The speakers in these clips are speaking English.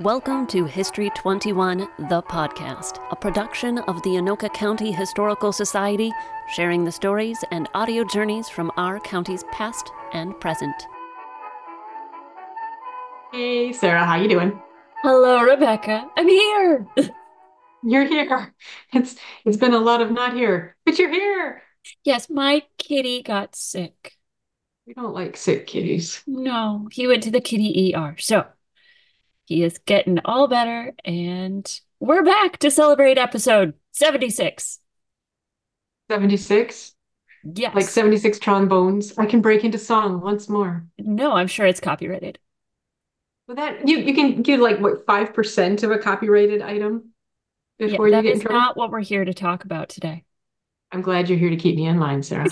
Welcome to History 21, the podcast, a production of the Anoka County Historical Society, sharing the stories and audio journeys from our county's past and present. Hey, Sarah, how you doing? Hello, Rebecca. I'm here. You're here. It's it's been a lot of not here, but you're here. Yes, my kitty got sick. We don't like sick kitties. No, he went to the kitty ER. So he is getting all better, and we're back to celebrate episode 76. 76? Yes. Like 76 trombones. I can break into song once more. No, I'm sure it's copyrighted. Well, that you you can give like what 5% of a copyrighted item before yeah, you get in is trouble. not what we're here to talk about today. I'm glad you're here to keep me in line, Sarah.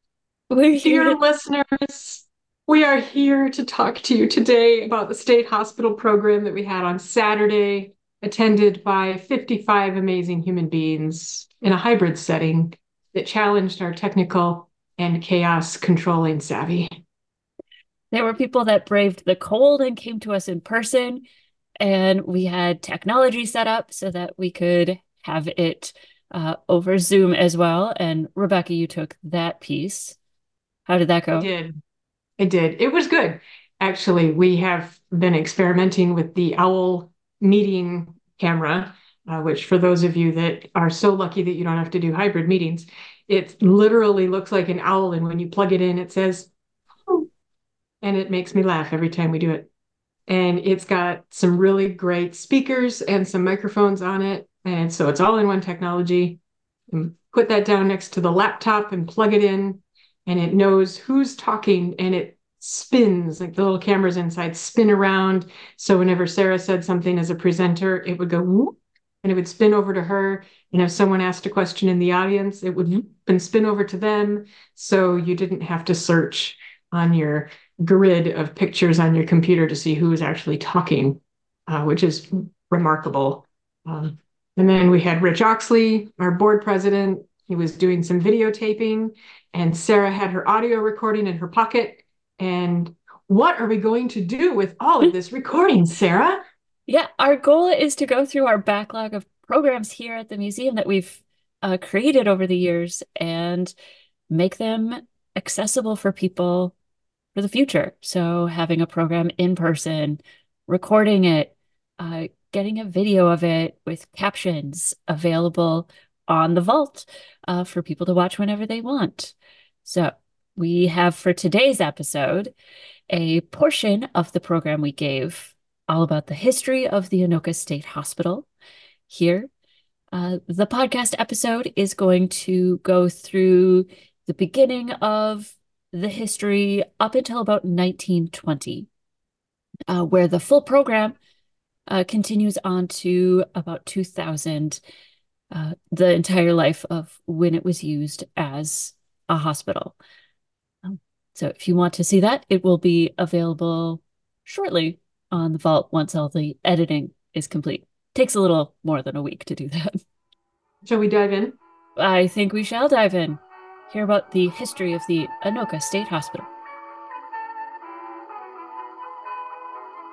We're here Dear to listeners, we are here to talk to you today about the state hospital program that we had on Saturday, attended by 55 amazing human beings in a hybrid setting that challenged our technical and chaos controlling savvy. There were people that braved the cold and came to us in person, and we had technology set up so that we could have it uh, over Zoom as well. And Rebecca, you took that piece. How did that go? I did. I did. It was good. Actually, we have been experimenting with the OWL meeting camera, uh, which for those of you that are so lucky that you don't have to do hybrid meetings, it literally looks like an owl. And when you plug it in, it says, and it makes me laugh every time we do it. And it's got some really great speakers and some microphones on it. And so it's all in one technology. Put that down next to the laptop and plug it in and it knows who's talking and it spins like the little cameras inside spin around. So whenever sarah said something as a presenter it would go and it would spin over to her. And if someone asked a question in the audience it would and spin over to them. So you didn't have to search on your grid of pictures on your computer to see who was actually talking uh, which is remarkable. Um, and then we had rich oxley our board president he was doing some videotaping and Sarah had her audio recording in her pocket. And what are we going to do with all of this recording, Sarah? Yeah, our goal is to go through our backlog of programs here at the museum that we've uh, created over the years and make them accessible for people for the future. So, having a program in person, recording it, uh, getting a video of it with captions available on the vault uh, for people to watch whenever they want. So, we have for today's episode a portion of the program we gave all about the history of the Anoka State Hospital here. Uh, the podcast episode is going to go through the beginning of the history up until about 1920, uh, where the full program uh, continues on to about 2000 uh, the entire life of when it was used as a hospital. Um, so if you want to see that, it will be available shortly on the vault once all the editing is complete. Takes a little more than a week to do that. Shall we dive in? I think we shall dive in. Hear about the history of the Anoka State Hospital.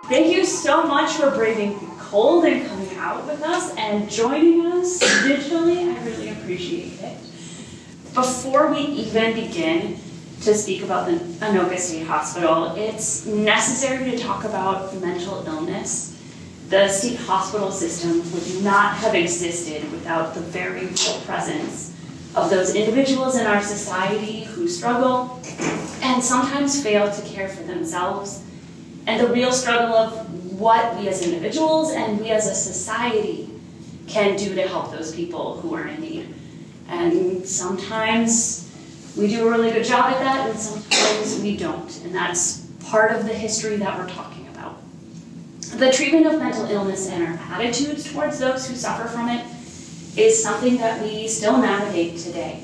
Thank you so much for braving the cold and coming out with us and joining us digitally. I really appreciate it. Before we even begin to speak about the Anoka State Hospital, it's necessary to talk about mental illness. The state hospital system would not have existed without the very real presence of those individuals in our society who struggle and sometimes fail to care for themselves and the real struggle of what we as individuals and we as a society can do to help those people who are in need. And sometimes we do a really good job at that, and sometimes we don't. And that's part of the history that we're talking about. The treatment of mental illness and our attitudes towards those who suffer from it is something that we still navigate today.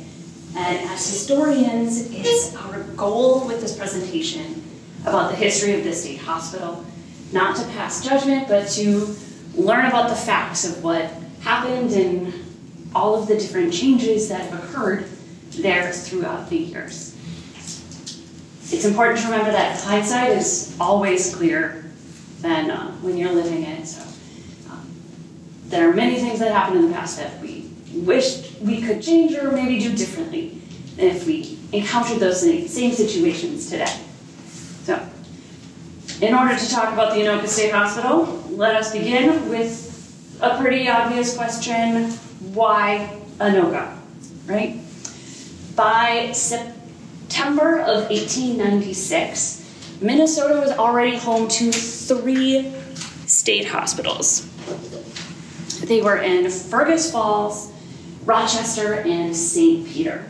And as historians, it's our goal with this presentation about the history of this state hospital, not to pass judgment, but to learn about the facts of what happened and all of the different changes that have occurred there throughout the years. It's important to remember that hindsight is always clearer than uh, when you're living it. So there are many things that happened in the past that we wished we could change or maybe do differently if we encountered those same situations today. So, in order to talk about the Anoka State Hospital, let us begin with a pretty obvious question why Anoka, right? By September of 1896, Minnesota was already home to three state hospitals. They were in Fergus Falls, Rochester, and St. Peter.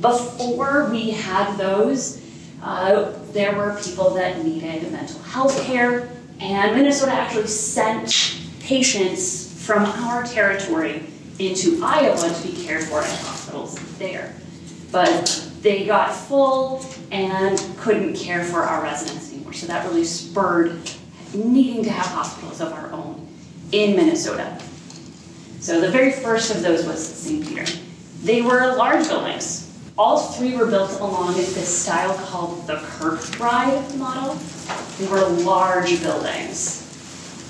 Before we had those, uh, there were people that needed mental health care, and Minnesota actually sent patients from our territory into Iowa to be cared for at hospitals there. But they got full and couldn't care for our residents anymore. So that really spurred needing to have hospitals of our own in Minnesota. So the very first of those was St. Peter. They were large buildings. All three were built along this style called the Kirkbride model. They were large buildings.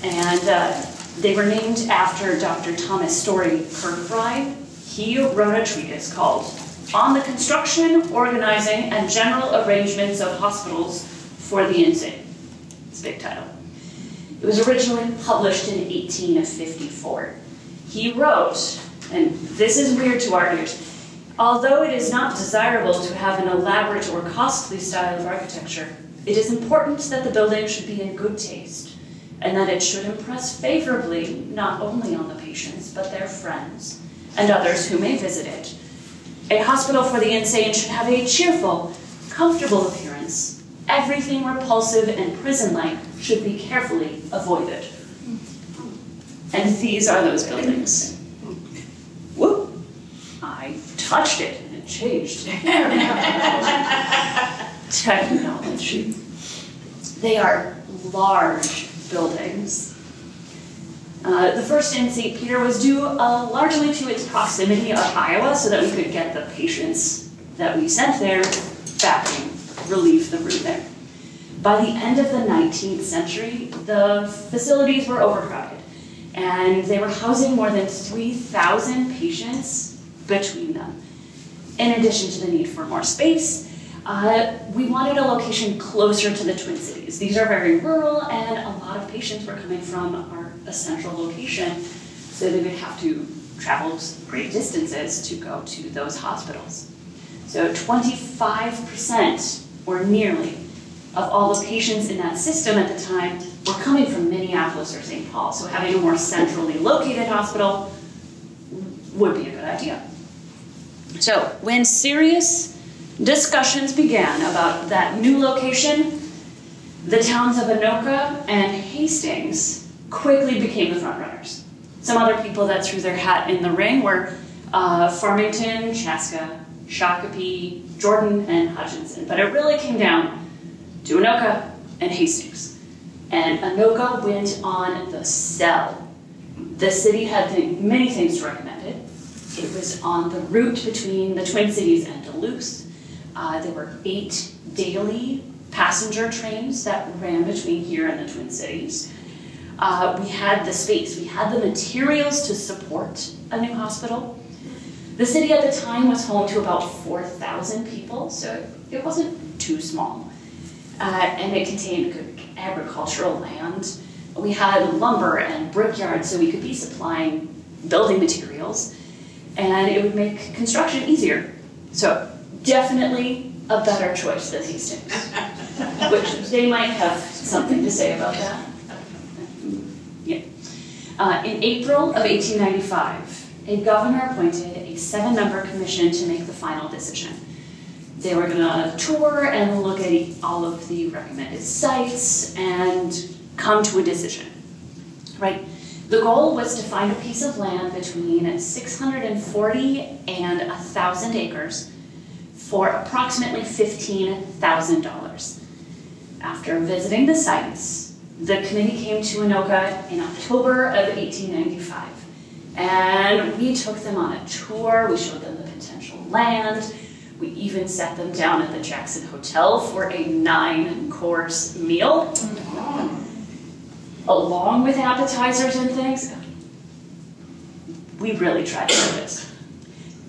And uh, they were named after Dr. Thomas Story Kirkbride. He wrote a treatise called On the Construction, Organizing, and General Arrangements of Hospitals for the Insane. It's a big title. It was originally published in 1854. He wrote, and this is weird to our ears, although it is not desirable to have an elaborate or costly style of architecture, it is important that the building should be in good taste and that it should impress favorably not only on the patients, but their friends and others who may visit it. A hospital for the insane should have a cheerful, comfortable appearance. Everything repulsive and prison-like should be carefully avoided. And these are those buildings. Touched it and it changed. Technology. They are large buildings. Uh, the first in St. Peter was due uh, largely to its proximity of Iowa so that we could get the patients that we sent there back and relieve the room there. By the end of the 19th century, the facilities were overcrowded and they were housing more than 3,000 patients between them. In addition to the need for more space, uh, we wanted a location closer to the Twin Cities. These are very rural, and a lot of patients were coming from our central location, so they would have to travel great distances to go to those hospitals. So 25%, or nearly, of all the patients in that system at the time were coming from Minneapolis or St. Paul, so having a more centrally located hospital would be a good idea. So when serious Discussions began about that new location. The towns of Anoka and Hastings quickly became the frontrunners. Some other people that threw their hat in the ring were uh, Farmington, Chaska, Shakopee, Jordan, and Hutchinson. But it really came down to Anoka and Hastings. And Anoka went on the sell. The city had many things to recommend it. It was on the route between the Twin Cities and Duluth. Uh, there were eight daily passenger trains that ran between here and the Twin Cities. Uh, we had the space, we had the materials to support a new hospital. The city at the time was home to about 4,000 people, so it wasn't too small. Uh, and it contained good agricultural land. We had lumber and brickyards, so we could be supplying building materials, and it would make construction easier. So definitely a better choice than Hastings, which they might have something to say about that. Yeah. Uh, in April of 1895, a governor appointed a seven-member commission to make the final decision. They were going to tour and look at all of the recommended sites and come to a decision. Right? The goal was to find a piece of land between 640 and 1,000 acres for approximately $15,000. After visiting the sites, the committee came to Anoka in October of 1895. And we took them on a tour, we showed them the potential land, we even sat them down at the Jackson Hotel for a nine course meal, oh along with appetizers and things. we really tried to do this.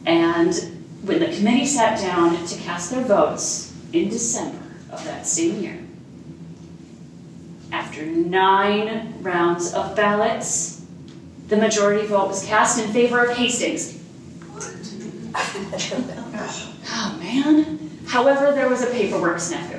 And when the committee sat down to cast their votes in December of that same year, after nine rounds of ballots, the majority vote was cast in favor of Hastings. oh man. However, there was a paperwork snafu.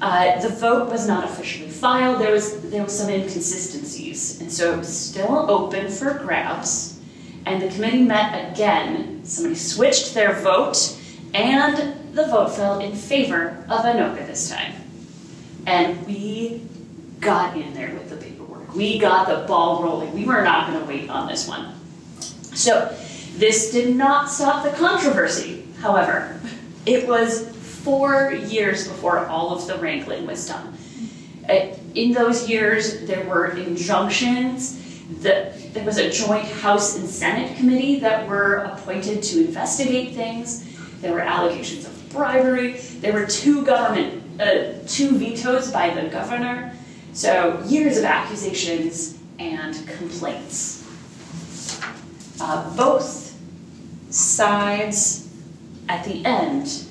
Uh, the vote was not officially filed. There was there was some inconsistencies, and so it was still open for grabs. And the committee met again. Somebody switched their vote, and the vote fell in favor of Anoka this time. And we got in there with the paperwork. We got the ball rolling. We were not going to wait on this one. So this did not stop the controversy. However, it was four years before all of the wrangling was done. Uh, in those years, there were injunctions. that there was a joint House and Senate committee that were appointed to investigate things. There were allegations of bribery. There were two government, uh, two vetoes by the governor. So years of accusations and complaints. Uh, both sides at the end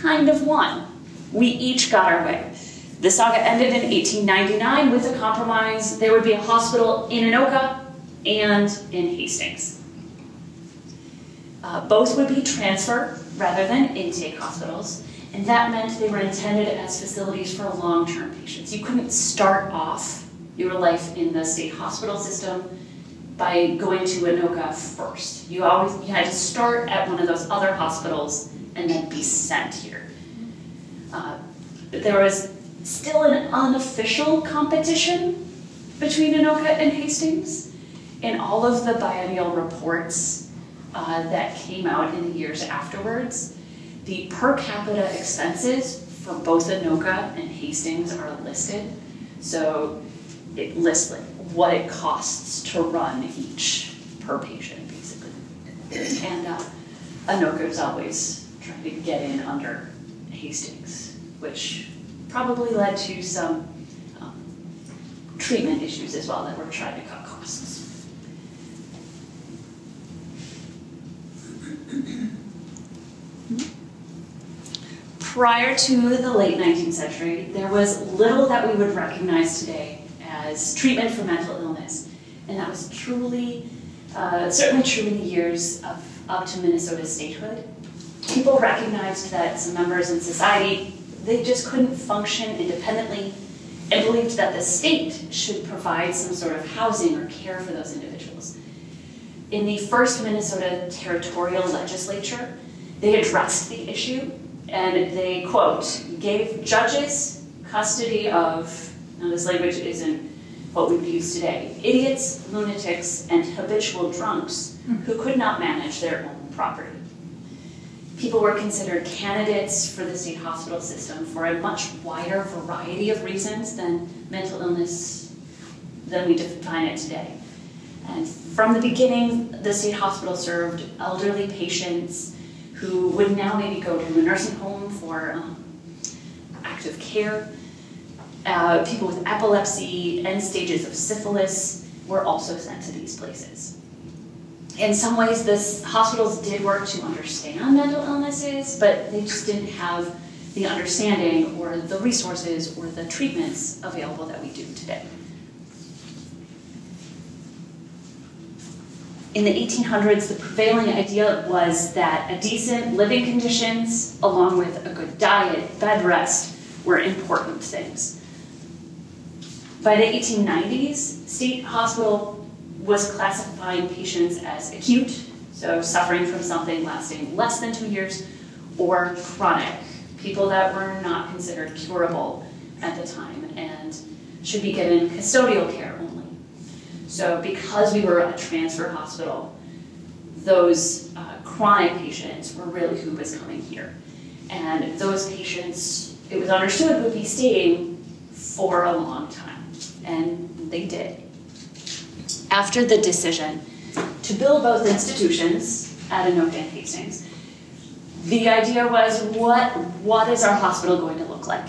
kind of won. We each got our way. The saga ended in 1899 with a compromise. There would be a hospital in Anoka and in Hastings. Uh, both would be transfer rather than intake hospitals, and that meant they were intended as facilities for long-term patients. You couldn't start off your life in the state hospital system by going to Anoka first. You always you had to start at one of those other hospitals and then be sent here. Uh, there was still an unofficial competition between Anoka and Hastings. In all of the biennial reports uh, that came out in the years afterwards, the per capita expenses for both Anoka and Hastings are listed. So it lists like what it costs to run each per patient, basically. And uh, Anoka is always trying to get in under Hastings, which probably led to some um, treatment issues as well that were trying to cut costs. Prior to the late 19th century, there was little that we would recognize today as treatment for mental illness, and that was truly, uh, certainly true in the years of up to Minnesota statehood people recognized that some members in society, they just couldn't function independently and believed that the state should provide some sort of housing or care for those individuals. In the first Minnesota territorial legislature, they addressed the issue and they, quote, gave judges custody of, now this language isn't what we would use today, idiots, lunatics, and habitual drunks hmm. who could not manage their own property people were considered candidates for the state hospital system for a much wider variety of reasons than mental illness than we define it today. And from the beginning, the state hospital served elderly patients who would now maybe go to a nursing home for um, active care. Uh, people with epilepsy, end stages of syphilis were also sent to these places in some ways, this hospitals did work to understand mental illnesses, but they just didn't have the understanding or the resources or the treatments available that we do today. In the 1800s, the prevailing idea was that a decent living conditions, along with a good diet, bed rest, were important things. By the 1890s, state hospital was classifying patients as acute, so suffering from something lasting less than two years, or chronic, people that were not considered curable at the time and should be given custodial care only. So because we were a transfer hospital, those uh, chronic patients were really who was coming here. And those patients, it was understood, would be staying for a long time. And they did after the decision to build both institutions at Anoka and Hastings, the idea was what, what is our hospital going to look like?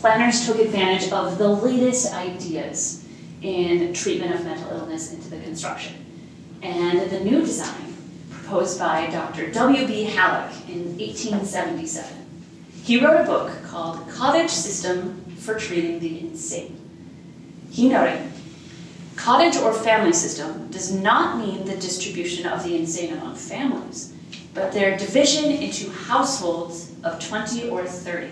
Planners took advantage of the latest ideas in treatment of mental illness into the construction. and the new design proposed by Dr. W.B. Halleck in 1877. He wrote a book called Cottage System for Treating the Insane. He noted, cottage or family system does not mean the distribution of the insane among families, but their division into households of 20 or 30,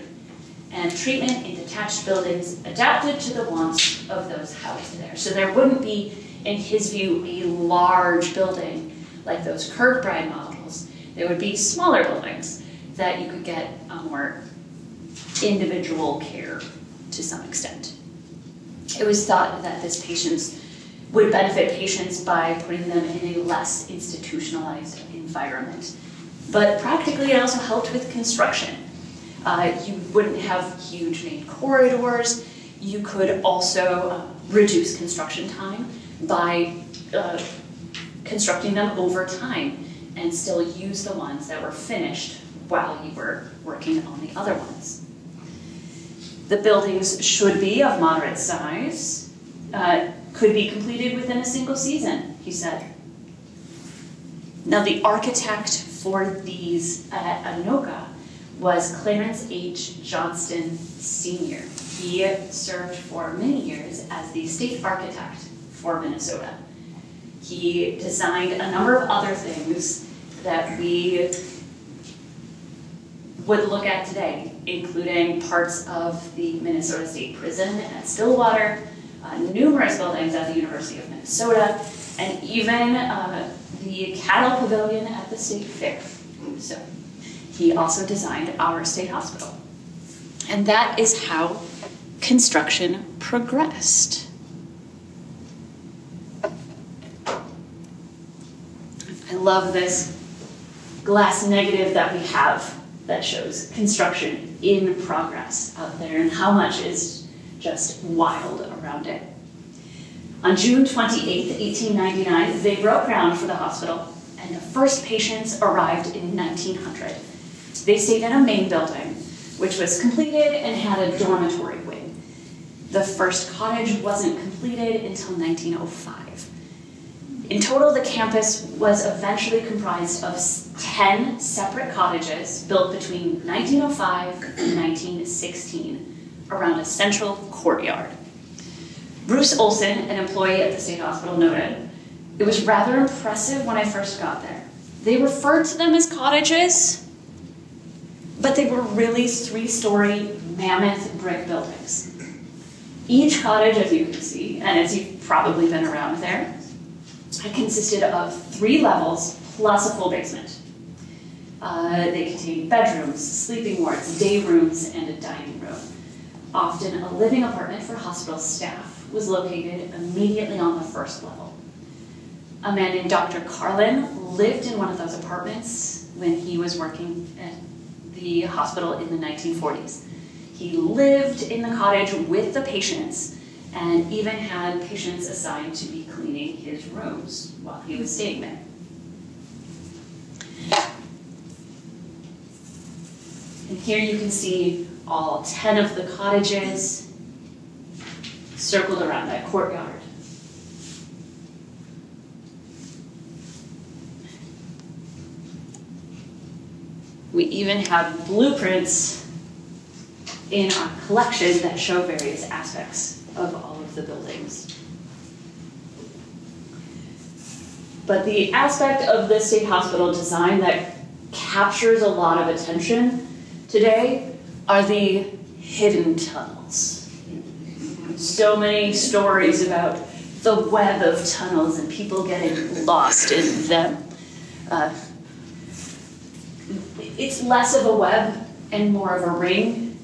and treatment in detached buildings adapted to the wants of those housed there. So there wouldn't be, in his view, a large building like those Kirkbride models. There would be smaller buildings that you could get more individual care to some extent. It was thought that this patients would benefit patients by putting them in a less institutionalized environment. But practically, it also helped with construction. Uh, you wouldn't have huge main corridors. You could also uh, reduce construction time by uh, constructing them over time and still use the ones that were finished while you were working on the other ones. The buildings should be of moderate size, uh, could be completed within a single season, he said. Now, the architect for these at Anoka was Clarence H. Johnston Sr. He served for many years as the state architect for Minnesota. He designed a number of other things that we would look at today, including parts of the Minnesota State Prison at Stillwater, uh, numerous buildings at the University of Minnesota, and even uh, the cattle pavilion at the state fair. So he also designed our state hospital. And that is how construction progressed. I love this glass negative that we have that shows construction in progress out there and how much is just wild around it. On June 28, 1899, they broke ground for the hospital, and the first patients arrived in 1900. They stayed in a main building, which was completed and had a dormitory wing. The first cottage wasn't completed until 1905. In total, the campus was eventually comprised of 10 separate cottages built between 1905 and 1916 around a central courtyard. Bruce Olson, an employee at the state hospital, noted, It was rather impressive when I first got there. They referred to them as cottages, but they were really three story mammoth brick buildings. Each cottage, as you can see, and as you've probably been around there, consisted of three levels plus a full basement. Uh, they contained bedrooms, sleeping wards, day rooms, and a dining. Often a living apartment for hospital staff was located immediately on the first level. A man named Dr. Carlin lived in one of those apartments when he was working at the hospital in the 1940s. He lived in the cottage with the patients and even had patients assigned to be cleaning his rooms while he was staying there. And here you can see all 10 of the cottages circled around that courtyard. We even have blueprints in our collection that show various aspects of all of the buildings. But the aspect of the state hospital design that captures a lot of attention today are the hidden tunnels. So many stories about the web of tunnels and people getting lost in them. Uh, it's less of a web and more of a ring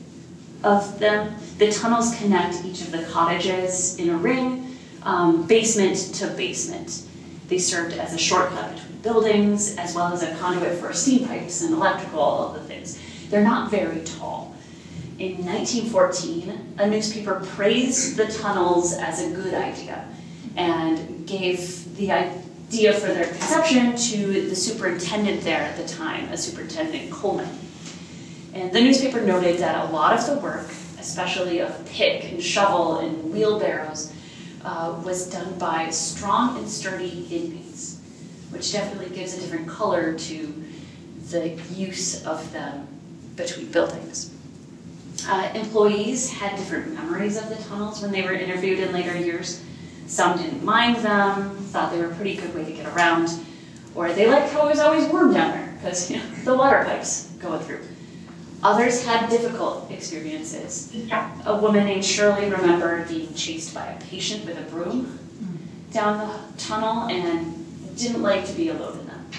of them. The tunnels connect each of the cottages in a ring, um, basement to basement. They served as a shortcut between buildings, as well as a conduit for steam pipes and electrical, all of the things. They're not very tall. In 1914, a newspaper praised the tunnels as a good idea and gave the idea for their conception to the superintendent there at the time, a superintendent Coleman. And the newspaper noted that a lot of the work, especially of pick and shovel and wheelbarrows, uh, was done by strong and sturdy inmates. which definitely gives a different color to the use of them between buildings. Uh, employees had different memories of the tunnels when they were interviewed in later years. Some didn't mind them, thought they were a pretty good way to get around, or they liked how it was always warm down there because you know, the water pipes going through. Others had difficult experiences. A woman named Shirley remembered being chased by a patient with a broom down the tunnel and didn't like to be alone in them.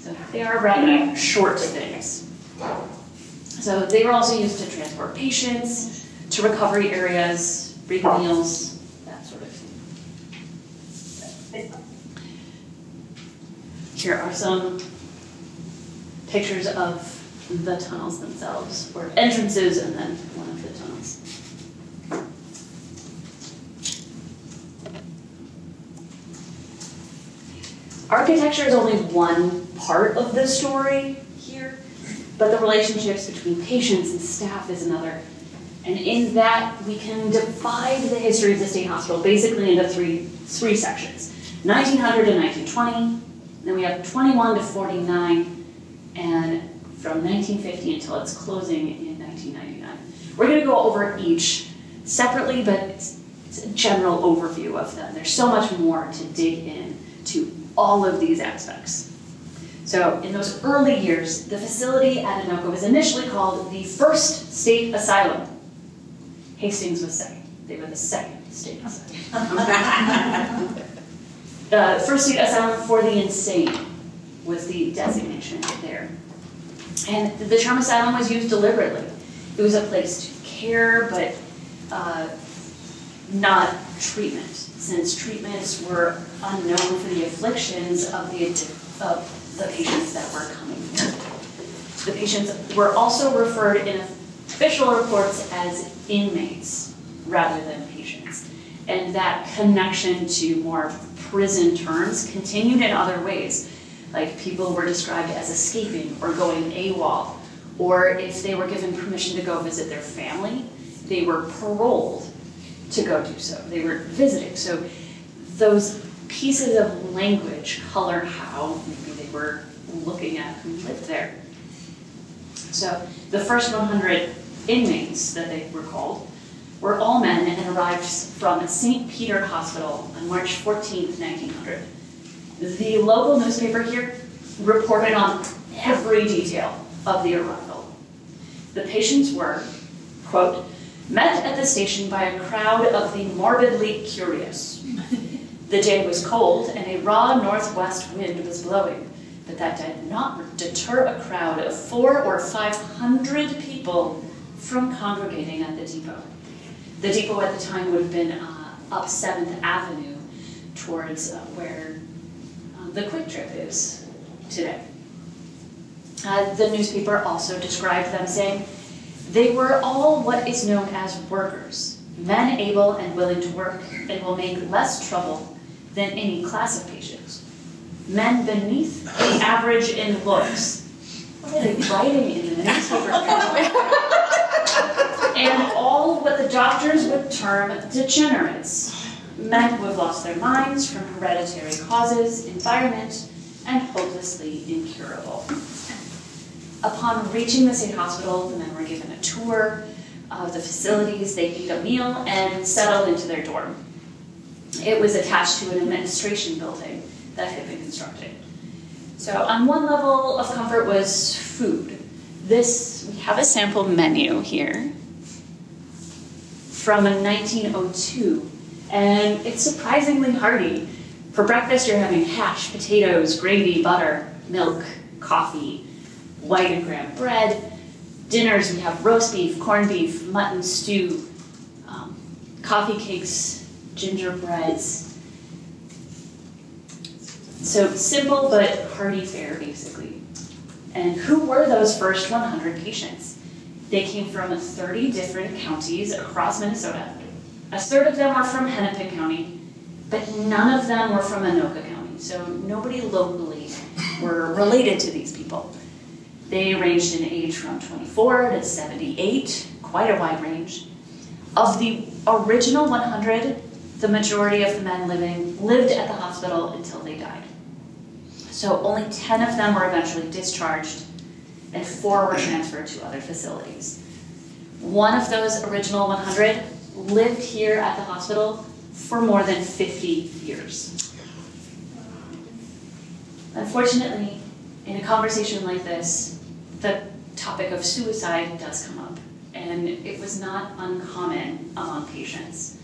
So they are rather short things. So they were also used to transport patients to recovery areas, bring meals, that sort of thing. Here are some pictures of the tunnels themselves, or entrances and then one of the tunnels. Architecture is only one part of the story but the relationships between patients and staff is another. And in that, we can divide the history of the state hospital basically into three, three sections 1900 to 1920, then we have 21 to 49, and from 1950 until its closing in 1999. We're going to go over each separately, but it's, it's a general overview of them. There's so much more to dig in to all of these aspects. So in those early years, the facility at Anoka was initially called the First State Asylum. Hastings was second. They were the second state asylum. uh, First State Asylum for the Insane was the designation there. And the trauma asylum was used deliberately. It was a place to care, but uh, not treatment, since treatments were unknown for the afflictions of the, of the patients that were coming. The patients were also referred in official reports as inmates rather than patients. And that connection to more prison terms continued in other ways. Like people were described as escaping or going AWOL, or if they were given permission to go visit their family, they were paroled to go do so. They were visiting. So those pieces of language color how they were looking at who lived there. So the first 100 inmates that they were called were all men and arrived from St. Peter Hospital on March 14, 1900. The local newspaper here reported on every detail of the arrival. The patients were, quote, met at the station by a crowd of the morbidly curious. The day was cold and a raw northwest wind was blowing, but that did not deter a crowd of four or five hundred people from congregating at the depot. The depot at the time would have been uh, up 7th Avenue towards uh, where the Kwik Trip is today. Uh, the newspaper also described them saying, they were all what is known as workers, men able and willing to work and will make less trouble than any class of patients. Men beneath the average in looks. What are they writing in the newspaper? and all what the doctors would term degenerates men who have lost their minds from hereditary causes, environment, and hopelessly incurable. Upon reaching the state hospital, the men were given a tour of the facilities, they ate a meal, and settled into their dorm. It was attached to an administration building that had been constructed. So on one level of comfort was food. This, we have a sample menu here from 1902 and it's surprisingly hearty. For breakfast, you're having hash, potatoes, gravy, butter, milk, coffee, white and graham bread. Dinners, we have roast beef, corned beef, mutton stew, um, coffee cakes, gingerbreads. So simple but hearty fare, basically. And who were those first 100 patients? They came from 30 different counties across Minnesota a third of them are from Hennepin County, but none of them were from Anoka County. So nobody locally were related to these people. They ranged in age from 24 to 78, quite a wide range. Of the original 100, the majority of the men living lived at the hospital until they died. So only 10 of them were eventually discharged, and four were transferred to other facilities. One of those original 100 lived here at the hospital for more than 50 years. Unfortunately, in a conversation like this, the topic of suicide does come up, and it was not uncommon among patients.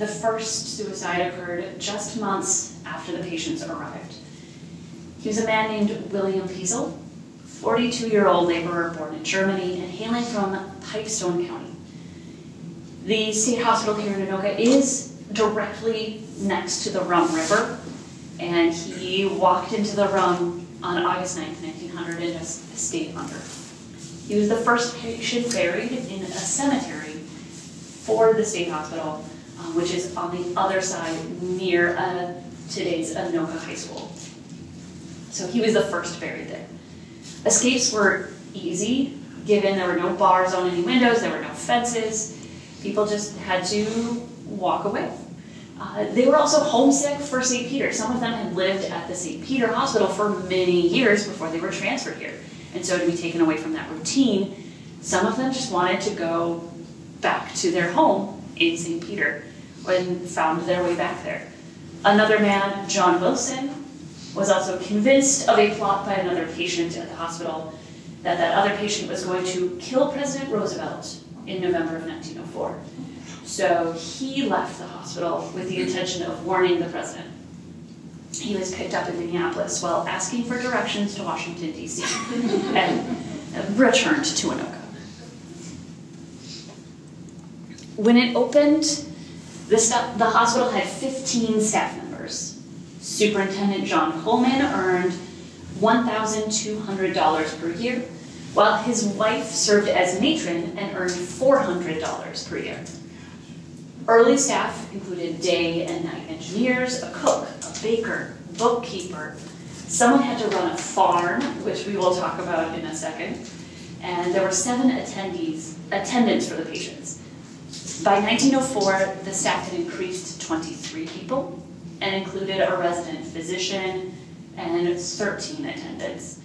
The first suicide occurred just months after the patients arrived. He was a man named William Piesel, 42 year old laborer born in Germany and hailing from Pipestone County. The state hospital here in Anoka is directly next to the Rum River, and he walked into the Rum on August 9, 1900, and just stayed under. He was the first patient buried in a cemetery for the state hospital, um, which is on the other side near uh, today's Anoka High School. So he was the first buried there. Escapes were easy, given there were no bars on any windows, there were no fences. People just had to walk away. Uh, they were also homesick for St. Peter. Some of them had lived at the St. Peter Hospital for many years before they were transferred here. And so to be taken away from that routine, some of them just wanted to go back to their home in St. Peter and found their way back there. Another man, John Wilson, was also convinced of a plot by another patient at the hospital that that other patient was going to kill President Roosevelt in November of 1904. So he left the hospital with the intention of warning the president. He was picked up in Minneapolis while asking for directions to Washington, D.C., and returned to Anoka. When it opened, the, the hospital had 15 staff members. Superintendent John Coleman earned $1,200 per year, while his wife served as matron and earned $400 per year. Early staff included day and night engineers, a cook, a baker, bookkeeper. Someone had to run a farm, which we will talk about in a second. And there were seven attendees, attendants for the patients. By 1904, the staff had increased to 23 people and included a resident physician and 13 attendants.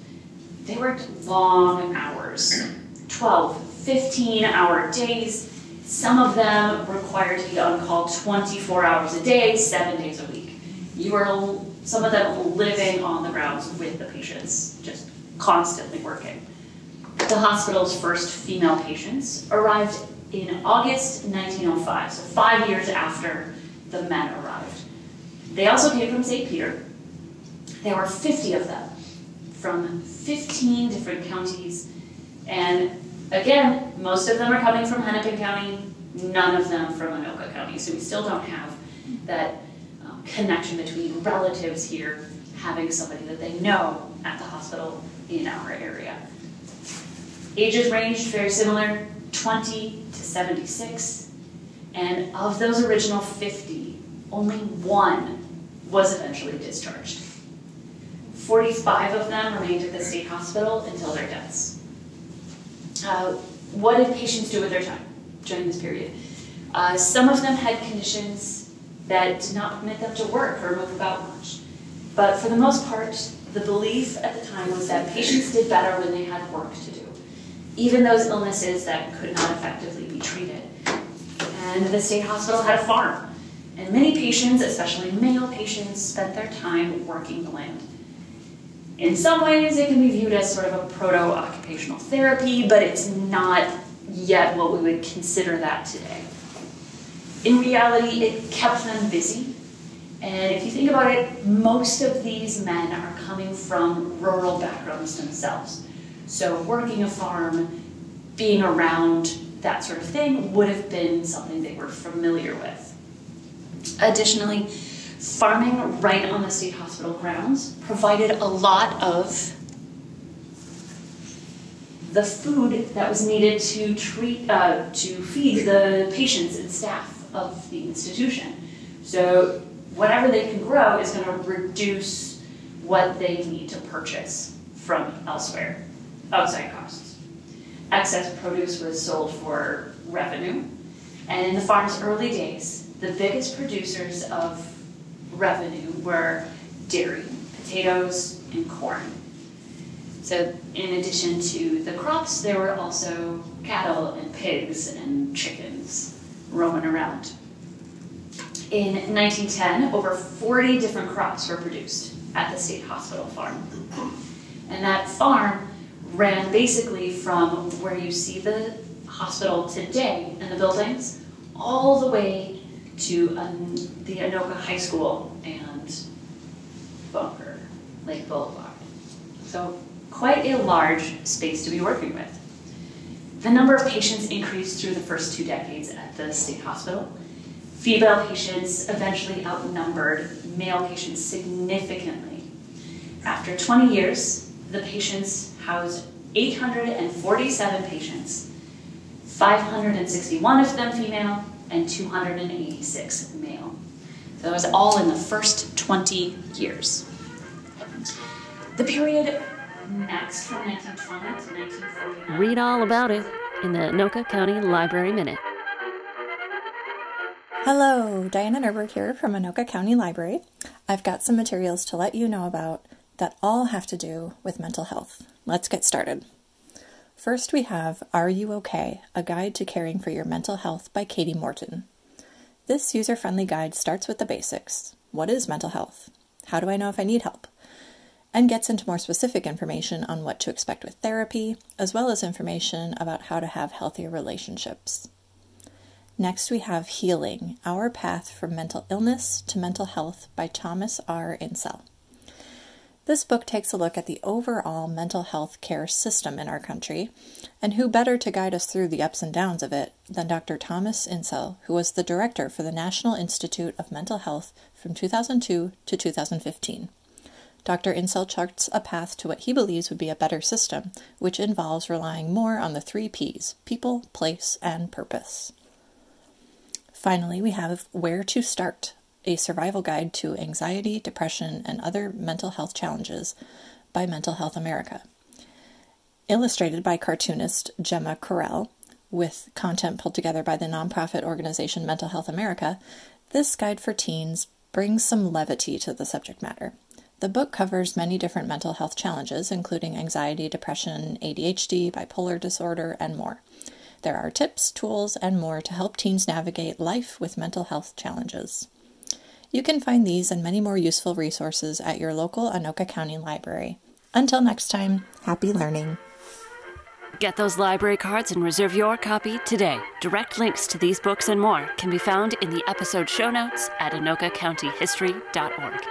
They worked long hours, 12, 15 hour days, some of them required to be on call 24 hours a day, seven days a week. You are, some of them living on the grounds with the patients, just constantly working. The hospital's first female patients arrived in August 1905, so five years after the men arrived. They also came from St. Peter. There were 50 of them from 15 different counties, and Again, most of them are coming from Hennepin County, none of them from Anoka County, so we still don't have that um, connection between relatives here having somebody that they know at the hospital in our area. Ages ranged very similar, 20 to 76, and of those original 50, only one was eventually discharged. 45 of them remained at the state hospital until their deaths. Uh, what did patients do with their time during this period? Uh, some of them had conditions that did not permit them to work or move about much. But for the most part, the belief at the time was that patients did better when they had work to do, even those illnesses that could not effectively be treated. And the state hospital had a farm, and many patients, especially male patients, spent their time working the land. In some ways, it can be viewed as sort of a proto-occupational therapy, but it's not yet what we would consider that today. In reality, it kept them busy. And if you think about it, most of these men are coming from rural backgrounds themselves. So working a farm, being around that sort of thing would have been something they were familiar with. Additionally, farming right on the state hospital grounds provided a lot of the food that was needed to treat uh, to feed the patients and staff of the institution. So whatever they can grow is going to reduce what they need to purchase from elsewhere, outside costs. Excess produce was sold for revenue, and in the farm's early days, the biggest producers of revenue were dairy, potatoes, and corn. So, in addition to the crops, there were also cattle and pigs and chickens roaming around. In 1910, over 40 different crops were produced at the state hospital farm. And that farm ran basically from where you see the hospital today and the buildings all the way to um, the Anoka High School and Bunker Lake Boulevard. So quite a large space to be working with. The number of patients increased through the first two decades at the state hospital. Female patients eventually outnumbered male patients significantly. After 20 years, the patients housed 847 patients, 561 of them female, and 286 male. That was all in the first 20 years. The period next from 1920 to 1949. Read all about it in the Anoka County Library Minute. Hello, Diana Nerberg here from Anoka County Library. I've got some materials to let you know about that all have to do with mental health. Let's get started. First, we have Are You OK? A Guide to Caring for Your Mental Health by Katie Morton. This user friendly guide starts with the basics What is mental health? How do I know if I need help? And gets into more specific information on what to expect with therapy, as well as information about how to have healthier relationships. Next, we have Healing Our Path from Mental Illness to Mental Health by Thomas R. Insel. This book takes a look at the overall mental health care system in our country, and who better to guide us through the ups and downs of it than Dr. Thomas Insel, who was the director for the National Institute of Mental Health from 2002 to 2015. Dr. Insel charts a path to what he believes would be a better system, which involves relying more on the three P's people, place, and purpose. Finally, we have Where to Start a Survival Guide to Anxiety, Depression, and Other Mental Health Challenges by Mental Health America. Illustrated by cartoonist Gemma Correll, with content pulled together by the nonprofit organization Mental Health America, this guide for teens brings some levity to the subject matter. The book covers many different mental health challenges, including anxiety, depression, ADHD, bipolar disorder, and more. There are tips, tools, and more to help teens navigate life with mental health challenges. You can find these and many more useful resources at your local Anoka County Library. Until next time, happy learning. Get those library cards and reserve your copy today. Direct links to these books and more can be found in the episode show notes at anokacountyhistory.org.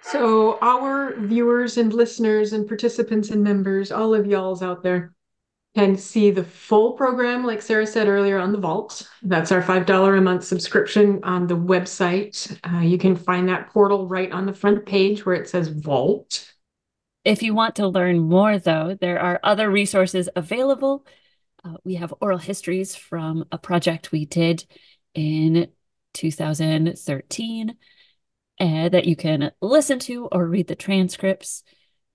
So, our viewers and listeners and participants and members, all of y'all's out there, can see the full program, like Sarah said earlier, on the Vault. That's our $5 a month subscription on the website. Uh, you can find that portal right on the front page where it says Vault. If you want to learn more, though, there are other resources available. Uh, we have oral histories from a project we did in 2013 uh, that you can listen to or read the transcripts.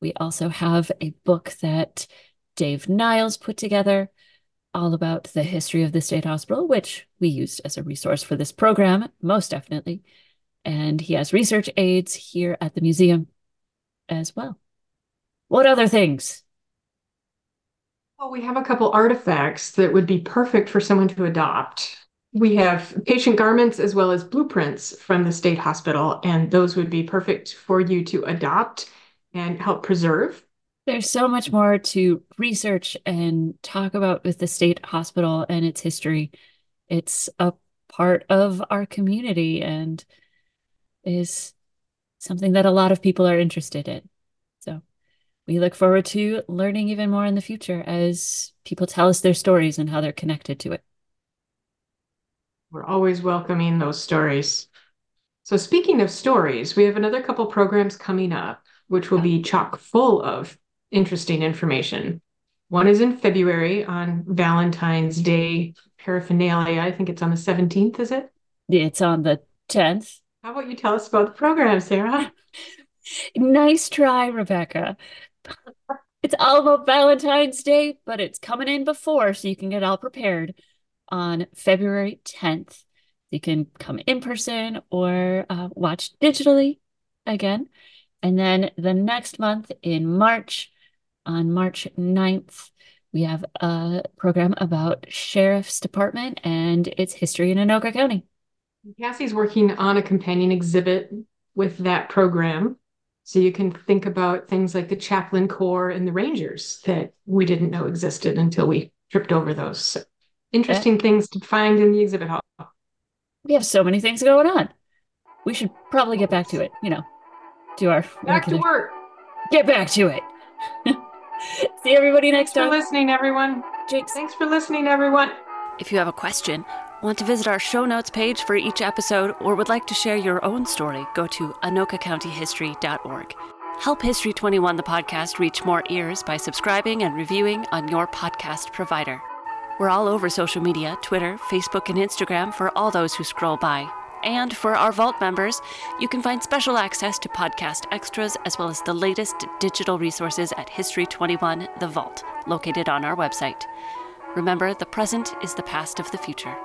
We also have a book that Dave Niles put together, all about the history of the state hospital, which we used as a resource for this program, most definitely. And he has research aids here at the museum as well. What other things? Well, we have a couple artifacts that would be perfect for someone to adopt. We have patient garments as well as blueprints from the state hospital, and those would be perfect for you to adopt and help preserve. There's so much more to research and talk about with the state hospital and its history. It's a part of our community and is something that a lot of people are interested in. So we look forward to learning even more in the future as people tell us their stories and how they're connected to it. We're always welcoming those stories. So, speaking of stories, we have another couple programs coming up, which will be chock full of interesting information. One is in February on Valentine's Day paraphernalia. I think it's on the 17th, is it? It's on the 10th. How about you tell us about the program, Sarah? nice try, Rebecca. It's all about Valentine's Day, but it's coming in before so you can get all prepared on February 10th. You can come in person or uh, watch digitally again. And then the next month in March, on March 9th, we have a program about Sheriff's Department and its history in Anoka County. Cassie's working on a companion exhibit with that program. So you can think about things like the chaplain corps and the rangers that we didn't know existed until we tripped over those. So interesting things to find in the exhibit hall. We have so many things going on. We should probably get back to it, you know, do our back to work. Get back to it. See everybody Thanks next time. for listening, everyone. Jinx. Thanks for listening, everyone. If you have a question, want to visit our show notes page for each episode, or would like to share your own story, go to anokacountyhistory.org. Help History 21 the podcast reach more ears by subscribing and reviewing on your podcast provider. We're all over social media Twitter, Facebook, and Instagram for all those who scroll by. And for our Vault members, you can find special access to podcast extras as well as the latest digital resources at History 21 The Vault, located on our website. Remember, the present is the past of the future.